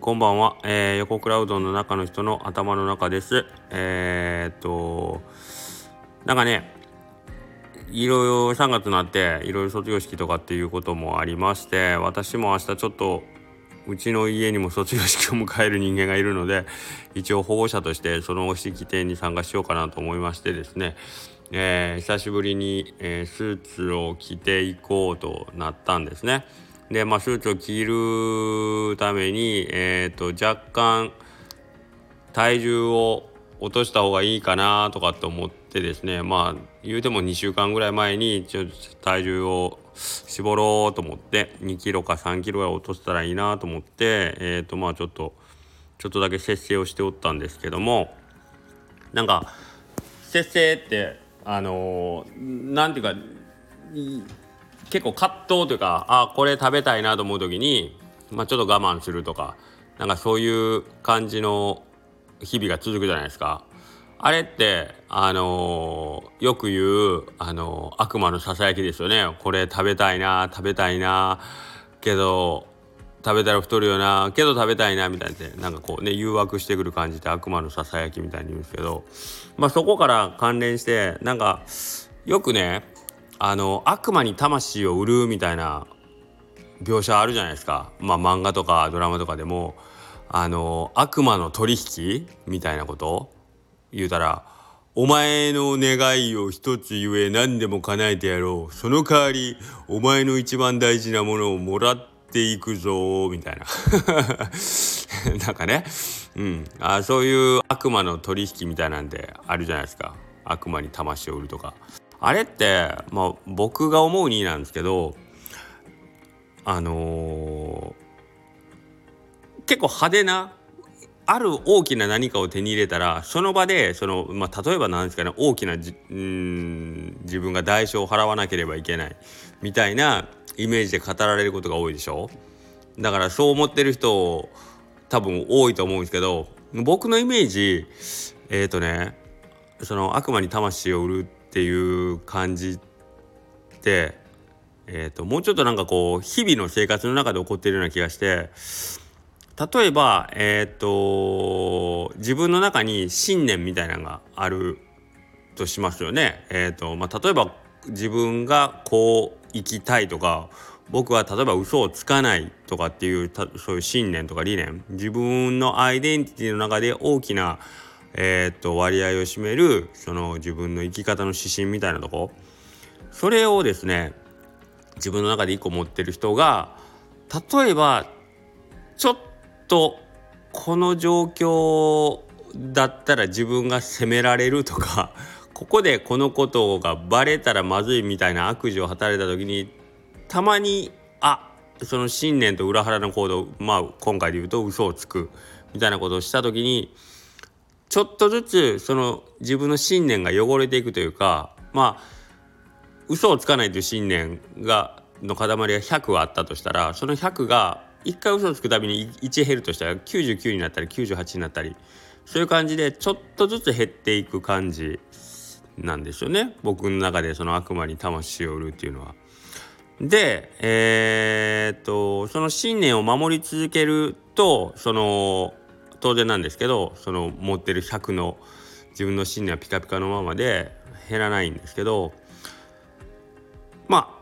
こんばんは、えー、横クラウドの中の人の頭の中です。えー、っとなんかねいろいろ3月になっていろいろ卒業式とかっていうこともありまして私も明日ちょっとうちの家にも卒業式を迎える人間がいるので一応保護者としてその式典に参加しようかなと思いましてですね、えー、久しぶりに、え、スーツを着ていこうとなったんですね。で、まあ、スーツを着るために、えーと、若干体重を落とした方がいいかなとかって思ってですねまあ言うても2週間ぐらい前にちょ体重を絞ろうと思って2キロか3キロぐらい落としたらいいなと思ってえっ、ー、とまあちょっとちょっとだけ節制をしておったんですけどもなんか節制ってあのー、ていうか結構葛藤というかあこれ食べたいなと思う時に、まあ、ちょっと我慢するとかなんかそういう感じの日々が続くじゃないですか。あれってあのー、よく言う、あのー、悪魔のささやきですよね。これ食べたいな食べたいなけど食べたら太るよなけど食べたいなみたいななんかこうね誘惑してくる感じで悪魔のささやきみたいに言うんですけどまあそこから関連してなんかよくねあの悪魔に魂を売るみたいな描写あるじゃないですか、まあ、漫画とかドラマとかでもあの悪魔の取引みたいなこと言うたら「お前の願いを一つ言え何でも叶えてやろう。その代わりお前の一番大事なものをもらっていくぞ」みたいな。なんかね、うん、あそういう悪魔の取引みたいなんであるじゃないですか。悪魔に魂を売るとか。あれって、まあ、僕が思うになんですけどあのー、結構派手なある大きな何かを手に入れたらその場でその、まあ、例えばなんですかね大きなじん自分が代償を払わなければいけないみたいなイメージで語られることが多いでしょ？だからそう思ってる人多分多いと思うんですけど僕のイメージえっ、ー、とねその悪魔に魂を売るっていう感じってえーと、もうちょっとなんかこう日々の生活の中で起こっているような気がして例えば、えーと、自分の中に信念みたいなのがあるとしますよね。えーとまあ、例えば自分がこう生きたいとか僕は例えば嘘をつかないとかっていうそういう信念とか理念自分のアイデンティティの中で大きなえー、っと割合を占めるその自分の生き方の指針みたいなとこ。それをですね自分の中で一個持ってる人が例えばちょっとこの状況だったら自分が責められるとかここでこのことがバレたらまずいみたいな悪事を働いた時にたまにあその信念と裏腹の行動まあ今回で言うと嘘をつくみたいなことをした時にちょっとずつその自分の信念が汚れていくというかまあ嘘をつかないという信念がの塊が100はあったとしたらその100が1回嘘をつくたびに1減るとしたら99になったり98になったりそういう感じでちょっとずつ減っていく感じなんですよね僕の中でその悪魔に魂を売るっていうのは。でえー、っとその信念を守り続けるとその当然なんですけどその持ってる100の自分の信念はピカピカのままで減らないんですけどまあ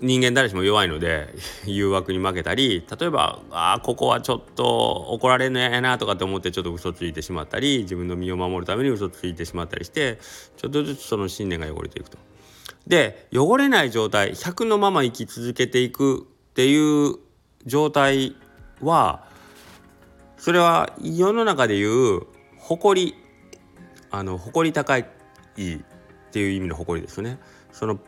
人間誰しも弱いので 誘惑に負けたり例えばあここはちょっと怒られるのやなとかって思ってちょっと嘘ついてしまったり自分の身を守るために嘘ついてしまったりしてちょっとずつその信念が汚れていくと。で汚れない状態100のまま生き続けていくっていう状態はそれは世の中でいう誇りあの誇り高いっていう意味の誇りですね。その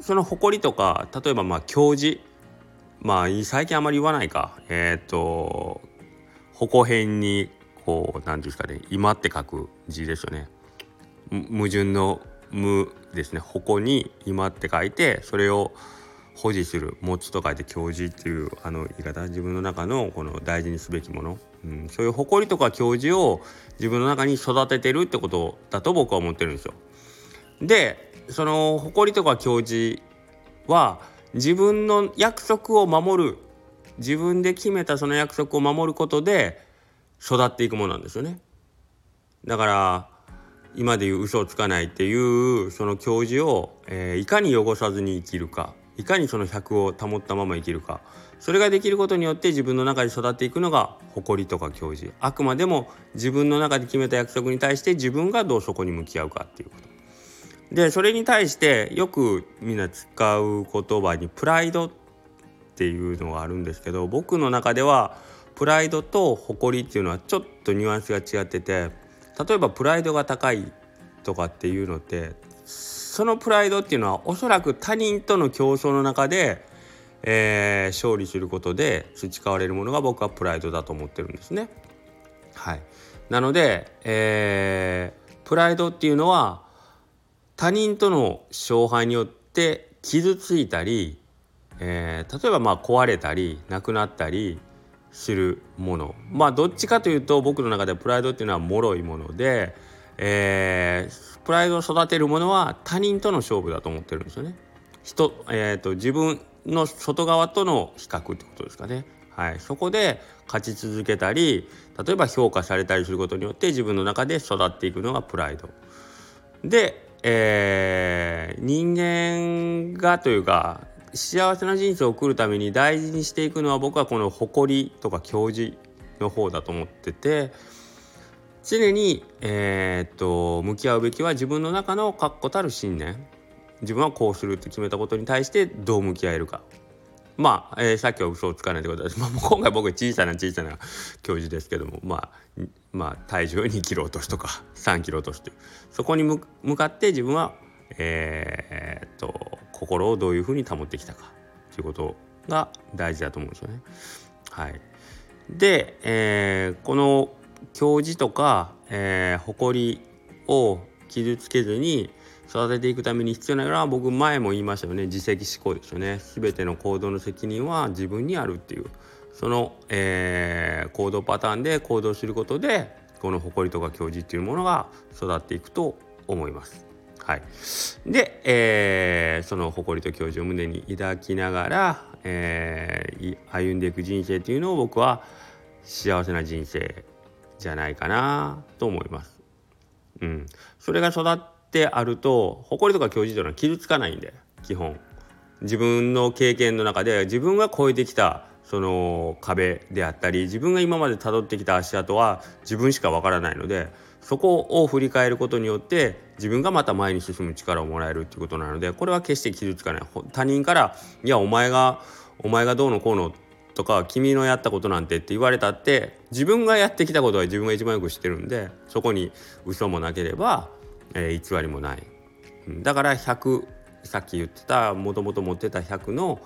その誇りとか例えばまあ教授まあ最近あまり言わないかえっ、ー、と矛辺にこう何んですかね今って書く字ですよね。矛盾の無ですね矛に今って書いてそれを保持する持つと書いて教授っていうあの言い方自分の中のこの大事にすべきもの、うん、そういう誇りとか教授を自分の中に育ててるってことだと僕は思ってるんですよ。でその誇りとか教授は自分の約束を守る自分で決めたその約束を守ることで育っていくものなんですよね。だから今でいう嘘をつかないっていうその教授を、えー、いかに汚さずに生きるかいかにその100を保ったまま生きるか。それができることによって自分の中で育っていくのが誇りとか教授あくまでも自分の中で決めた約束に対して自分がどうそこに向き合うかっていうこと。でそれに対してよくみんな使う言葉にプライドっていうのがあるんですけど僕の中ではプライドと誇りっていうのはちょっとニュアンスが違ってて例えばプライドが高いとかっていうのってそのプライドっていうのはおそらく他人との競争の中で、えー、勝利することで培われるものが僕はプライドだと思ってるんですね。はい、なので、えー、プライドっていうのは他人との勝敗によって傷ついたり、えー、例えばまあ壊れたりなくなったりするものまあどっちかというと僕の中でプライドっていうのは脆いもので、えー、プライドを育てるものは他人との勝負だと思ってるんですよね。人、えーと、自分の外側との比較ってことですかね。はい、そこで勝ち続けたり例えば評価されたりすることによって自分の中で育っていくのがプライド。で、えー、人間がというか幸せな人生を送るために大事にしていくのは僕はこの誇りとか教示の方だと思ってて常に、えー、っと向き合うべきは自分の中の確固たる信念。自分はこうするって決めたことに対してどう向き合えるか。まあ、えー、さっきは嘘をつかないということです、まあ、今回僕小さな小さな教授ですけども、まあ、まあ体重を2キロ落とすとか3キロ落とすという。そこに向かって自分はえー、っと心をどういうふうに保ってきたか。ということが大事だと思うんですよね。はい、で、えー、この教示とか、えー、誇りを傷つけずに育てていくために必要なのは僕前も言いましたよね自責思考ですよね。全ての行動の責任は自分にあるっていうその、えー、行動パターンで行動することでこの誇りとか教示っていうものが育っていくと思います。はい、で、えー、その誇りと教授を胸に抱きながら、えー、歩んでいく人生というのを僕は幸せな人生じゃないかなと思います。うん、それが育ってあると誇りとか教授というのは傷つかないんで基本。自分の経験の中で自分が超えてきたその壁であったり自分が今まで辿ってきた足跡は自分しかわからないのでそこを振り返ることによって自分がまた前に進む力をもらえるっていうことなのでこれは決して傷つかない。他人から「いやお前がお前がどうのこうの」とか「君のやったことなんて」って言われたって自分がやってきたことは自分が一番よく知ってるんでそこに嘘もなければ、えー、偽りもない。だから100さっき言ってたもともと持ってた100の、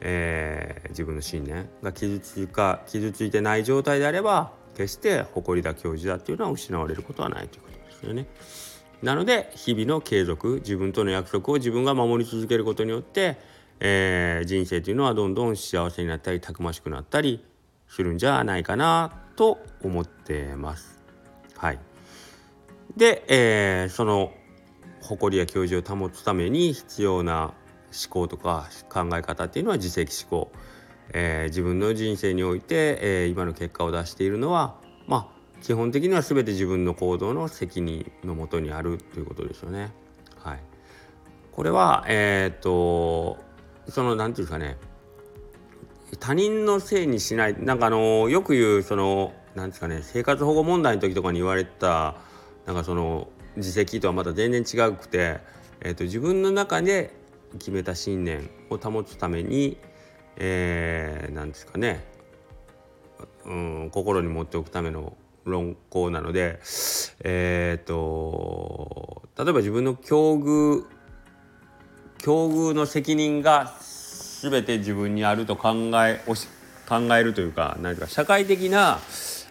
えー、自分の信念が傷つか傷ついてない状態であれば決して誇りだ教授だっていうのは失われることはないということですよね。なので日々の継続自分との約束を自分が守り続けることによって、えー、人生というのはどんどん幸せになったりたくましくなったりするんじゃないかなと思ってます。はい、で、えー、その誇りや教授を保つために必要な思考とか考え方っていうのは自責思考。えー、自分の人生において、えー、今の結果を出しているのはまあ基本的には全て自分の行動の責任のもとにあるということですよね。はい、これはえー、っとその何て言うかね他人のせいにしないなんかあのよく言うその何ですかね生活保護問題の時とかに言われたなんかその自責とはまた全然違くて、えーと、自分の中で決めた信念を保つためにえー、ですかね、うん、心に持っておくための論考なのでえっ、ー、と例えば自分の境遇境遇の責任が全て自分にあると考えおし考えるというか何か社会的な、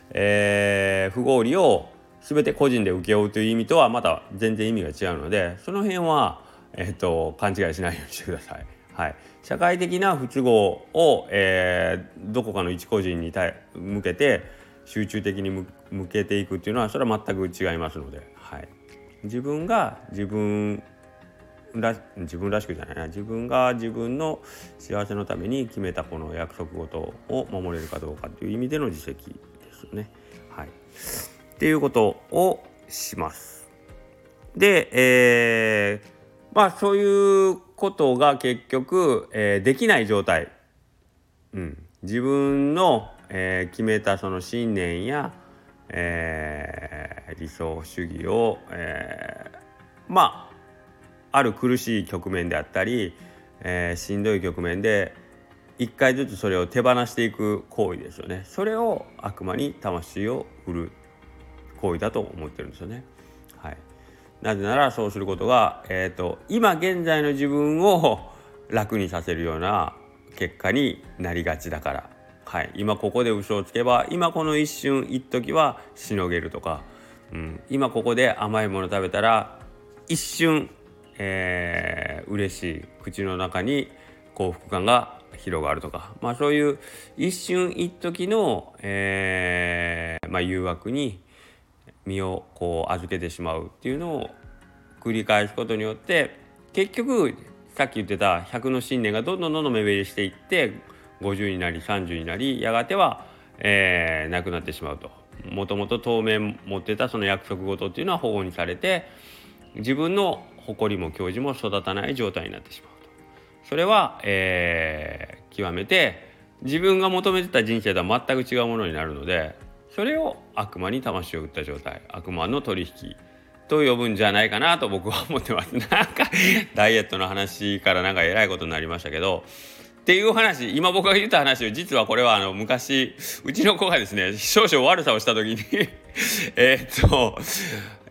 えー、不合理を全て個人で請け負うという意味とはまた全然意味が違うのでその辺は、えーと勘違いしないようにしてください。はい、社会的な不都合を、えー、どこかの一個人に対向けて集中的に向けていくっていうのはそれは全く違いますので、はい、自分が自分ら自分らしくじゃないな自分が自分の幸せのために決めたこの約束事を守れるかどうかっていう意味での自責ですよね。はい、っていうことをします。で、えー、まあそういうことが結局、えー、できない状態、うん、自分の、えー、決めたその信念や、えー、理想主義を、えー、まあある苦しい局面であったり、えー、しんどい局面で一回ずつそれを手放していく行為ですよね。それを悪魔に魂を売る行為だと思ってるんですよね。はい、なぜならそうすることが、えーと、今現在の自分を楽にさせるような結果になりがちだから、はい、今ここで嘘をつけば今この一瞬一時はしのげるとか、うん、今ここで甘いもの食べたら一瞬、えー、嬉しい口の中に幸福感が広がるとか、まあ、そういう一瞬一時の、えーまあ、誘惑に身をこう預けてしまうっていうのを繰り返すことによって結局さっき言ってた100の信念がどんどんどんどん目減りしていって50になり30になりやがては、えー、なくなってしまうと。もともと当面持ってたその約束事っていうのは保護にされて自分の誇りも教授も育たない状態になってしまうと。それは、えー、極めて自分が求めてた人生とは全く違うものになるのでそれを悪魔に魂を売った状態悪魔の取引と呼ぶんじゃないかなと僕は思ってます なんかダイエットの話からなんかえらいことになりましたけどっていう話今僕が言った話を実はこれはあの昔うちの子がですね少々悪さをした時に えっと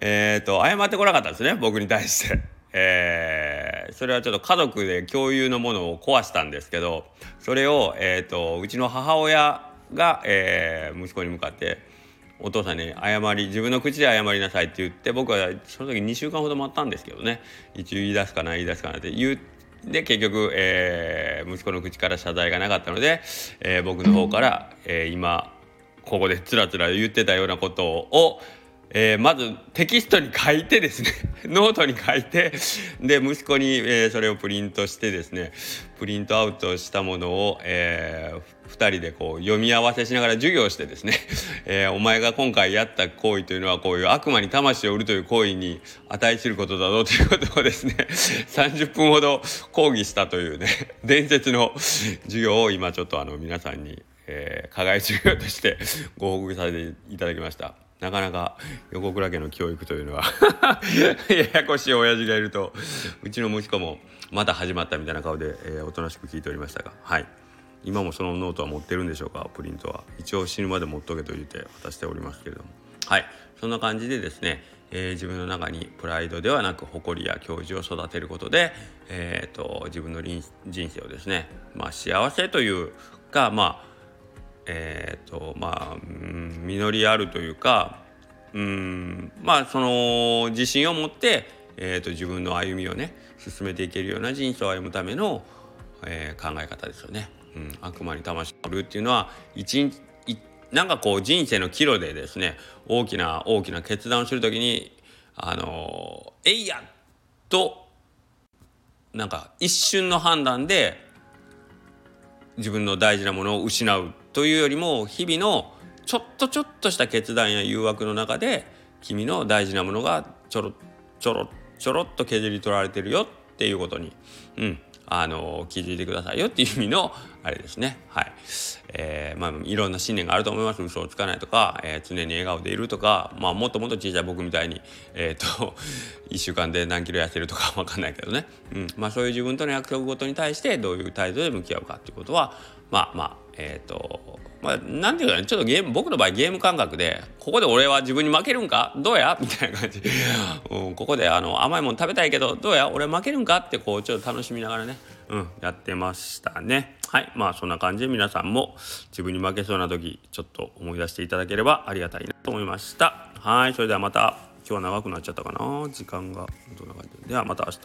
えっと謝ってこなかったんですね僕に対して。えー、それはちょっと家族で共有のものを壊したんですけどそれを、えーとうちの母親が、えー、息子に向かってお父さんに謝り自分の口で謝りなさいって言って僕はその時2週間ほど待ったんですけどね一応言い出すかな言い出すかなって言って結局、えー、息子の口から謝罪がなかったので、えー、僕の方から、えー、今ここでつらつら言ってたようなことをえー、まずテキストに書いてですね ノートに書いてで息子に、えー、それをプリントしてですねプリントアウトしたものを、えー、2人でこう読み合わせしながら授業してですね、えー、お前が今回やった行為というのはこういう悪魔に魂を売るという行為に値することだぞということをですね 30分ほど講義したというね伝説の授業を今ちょっとあの皆さんに、えー、課外授業としてご報告させていただきました。なかなか横倉家の教育というのは ややこしい親父がいるとうちの息子もまた始まったみたいな顔で、えー、おとなしく聞いておりましたがはい。今もそのノートは持ってるんでしょうか？プリントは。一応死ぬまで持っとけと言って渡しておりますけれども。はい。そんな感じでですね、えー、自分の中にプライドではなく誇りや矜持を育てることで、えーと、自分の人生をですね、まあ、幸せというかまあえーとまあ、実りあるというかうんまあその自信を持って、えーと、自分の歩みをね進めていけるような人生を歩むための、えー、考え方ですよね。うん、悪魔に魂を売るっていうのは一日なんかこう人生の岐路でですね大きな大きな決断をする時にあの「えいや!」となんか一瞬の判断で自分の大事なものを失うというよりも日々のちょっとちょっとした決断や誘惑の中で君の大事なものがちょろちょろちょろっと削り取られてるよっていうことに、うん、あの気づいてくださいよっていう意味のあれですね。はい、えー、まあいろんな信念があると思います。嘘をつかないとか、えー、常に笑顔でいるとかまあもっともっと小さい僕みたいにえっ、ー、と 1週間で何キロ痩せるとかわかんないけどね、うん。まあ、そういう自分との約束ごとに対してどういう態度で向き合うかっていうことはまあまあえっ、ー、とまあ、なんていうかねちょっとゲーム僕の場合ゲーム感覚でここで俺は自分に負けるんか？どうや？みたいな感じ、うん、ここであの甘いもの食べたいけどどうや？俺負けるんか？ってこうちょっと楽しみながらね、うん、やってましたね。はいまあそんな感じで皆さんも自分に負けそうな時ちょっと思い出していただければありがたいなと思いました。はいそれではまた今日は長くなっちゃったかな？時間がどんな感じ？ではまた明日。